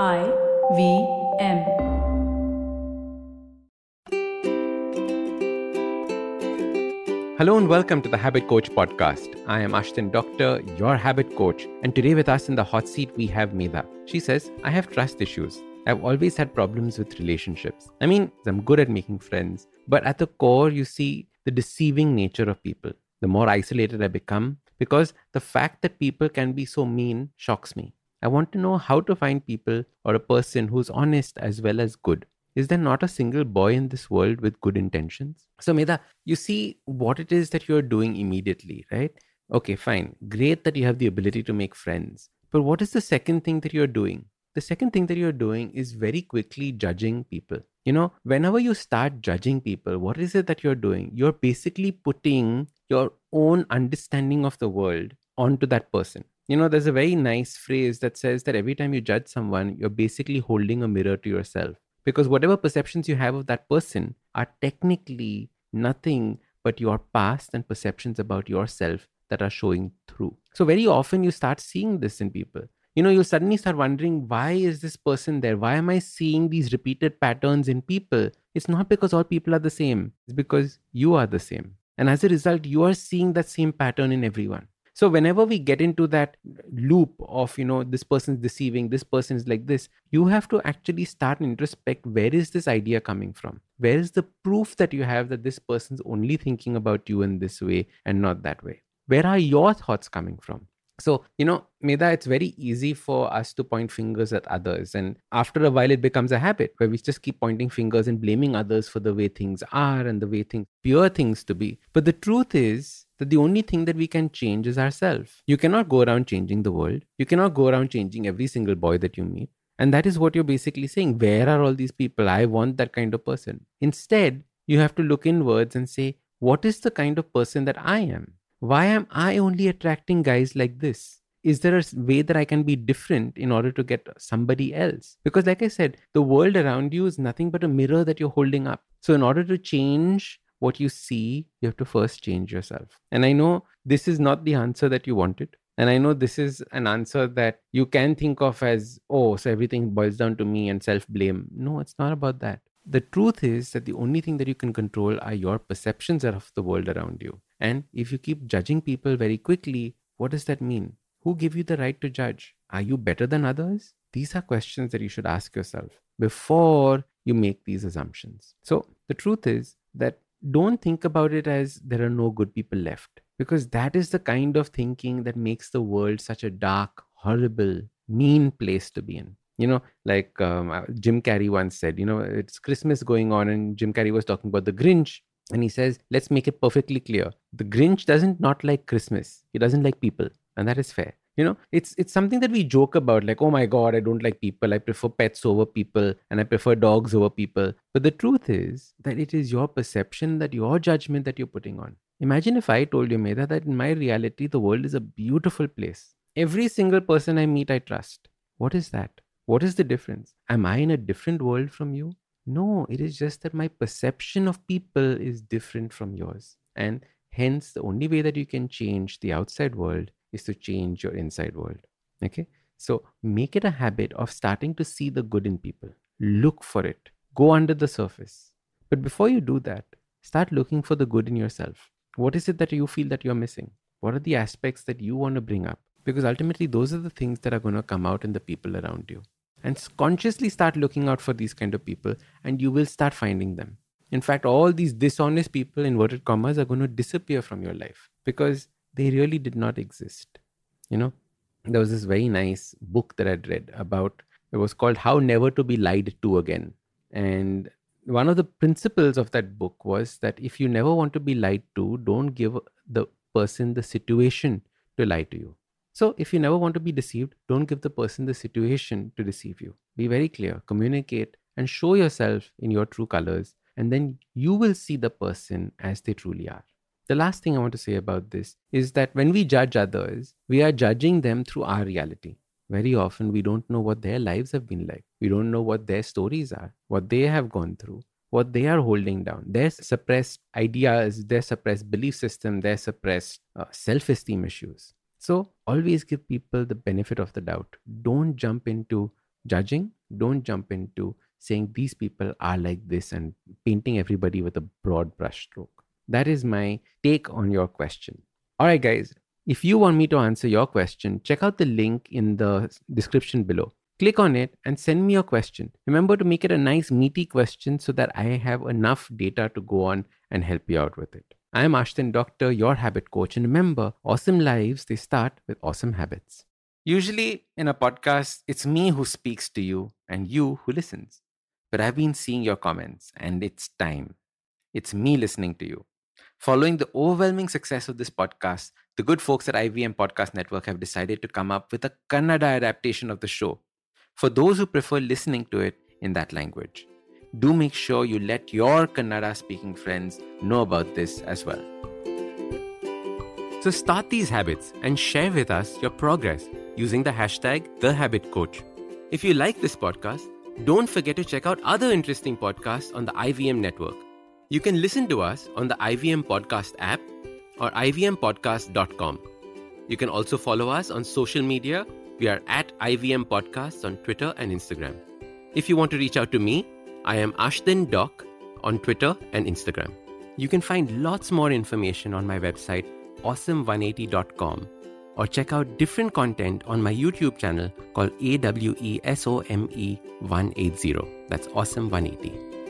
I V M. Hello and welcome to the Habit Coach podcast. I am Ashdin Doctor, your habit coach, and today with us in the hot seat we have Medha. She says, I have trust issues. I've always had problems with relationships. I mean, I'm good at making friends, but at the core, you see the deceiving nature of people. The more isolated I become, because the fact that people can be so mean shocks me. I want to know how to find people or a person who's honest as well as good. Is there not a single boy in this world with good intentions? So, Medha, you see what it is that you're doing immediately, right? Okay, fine. Great that you have the ability to make friends. But what is the second thing that you're doing? The second thing that you're doing is very quickly judging people. You know, whenever you start judging people, what is it that you're doing? You're basically putting your own understanding of the world onto that person. You know, there's a very nice phrase that says that every time you judge someone, you're basically holding a mirror to yourself. Because whatever perceptions you have of that person are technically nothing but your past and perceptions about yourself that are showing through. So, very often you start seeing this in people. You know, you suddenly start wondering, why is this person there? Why am I seeing these repeated patterns in people? It's not because all people are the same, it's because you are the same. And as a result, you are seeing that same pattern in everyone so whenever we get into that loop of you know this person's deceiving this person is like this you have to actually start and introspect where is this idea coming from? Where is the proof that you have that this person's only thinking about you in this way and not that way? Where are your thoughts coming from so, you know, Medha, it's very easy for us to point fingers at others. And after a while, it becomes a habit where we just keep pointing fingers and blaming others for the way things are and the way things appear things to be. But the truth is that the only thing that we can change is ourselves. You cannot go around changing the world. You cannot go around changing every single boy that you meet. And that is what you're basically saying. Where are all these people? I want that kind of person. Instead, you have to look inwards and say, what is the kind of person that I am? Why am I only attracting guys like this? Is there a way that I can be different in order to get somebody else? Because, like I said, the world around you is nothing but a mirror that you're holding up. So, in order to change what you see, you have to first change yourself. And I know this is not the answer that you wanted. And I know this is an answer that you can think of as, oh, so everything boils down to me and self blame. No, it's not about that. The truth is that the only thing that you can control are your perceptions of the world around you. And if you keep judging people very quickly, what does that mean? Who gave you the right to judge? Are you better than others? These are questions that you should ask yourself before you make these assumptions. So, the truth is that don't think about it as there are no good people left, because that is the kind of thinking that makes the world such a dark, horrible, mean place to be in. You know, like um, uh, Jim Carrey once said, you know, it's Christmas going on, and Jim Carrey was talking about the Grinch and he says let's make it perfectly clear. The grinch doesn't not like christmas. He doesn't like people and that is fair. You know it's it's something that we joke about like oh my god i don't like people. I prefer pets over people and i prefer dogs over people. But the truth is that it is your perception that your judgment that you're putting on. Imagine if i told you Medha that in my reality the world is a beautiful place. Every single person i meet i trust. What is that what is the difference am i in a different world from you no, it is just that my perception of people is different from yours. And hence, the only way that you can change the outside world is to change your inside world. Okay? So make it a habit of starting to see the good in people. Look for it. Go under the surface. But before you do that, start looking for the good in yourself. What is it that you feel that you're missing? What are the aspects that you want to bring up? Because ultimately, those are the things that are going to come out in the people around you. And consciously start looking out for these kind of people and you will start finding them. In fact all these dishonest people inverted commas are going to disappear from your life because they really did not exist you know? There was this very nice book that i'd read about it was called how never to be lied to again. And one of the principles of that book was that if you never want to be lied to don't give the person the situation to lie to you so, if you never want to be deceived, don't give the person the situation to deceive you. Be very clear, communicate, and show yourself in your true colors, and then you will see the person as they truly are. The last thing I want to say about this is that when we judge others, we are judging them through our reality. Very often, we don't know what their lives have been like. We don't know what their stories are, what they have gone through, what they are holding down, their suppressed ideas, their suppressed belief system, their suppressed uh, self esteem issues. So always give people the benefit of the doubt. Don't jump into judging. Don't jump into saying these people are like this and painting everybody with a broad brushstroke. That is my take on your question. All right, guys, if you want me to answer your question, check out the link in the description below. Click on it and send me your question. Remember to make it a nice, meaty question so that I have enough data to go on and help you out with it. I am Ashdin Doctor, your habit coach. And remember, awesome lives, they start with awesome habits. Usually in a podcast, it's me who speaks to you and you who listens. But I've been seeing your comments and it's time. It's me listening to you. Following the overwhelming success of this podcast, the good folks at IVM Podcast Network have decided to come up with a Kannada adaptation of the show for those who prefer listening to it in that language. Do make sure you let your Kannada speaking friends know about this as well. So start these habits and share with us your progress using the hashtag TheHabitCoach. If you like this podcast, don't forget to check out other interesting podcasts on the IVM network. You can listen to us on the IVM Podcast app or ivmpodcast.com. You can also follow us on social media. We are at IVM Podcasts on Twitter and Instagram. If you want to reach out to me, I am Ashdin Doc on Twitter and Instagram. You can find lots more information on my website, awesome180.com, or check out different content on my YouTube channel called AWESOME 180. That's Awesome 180.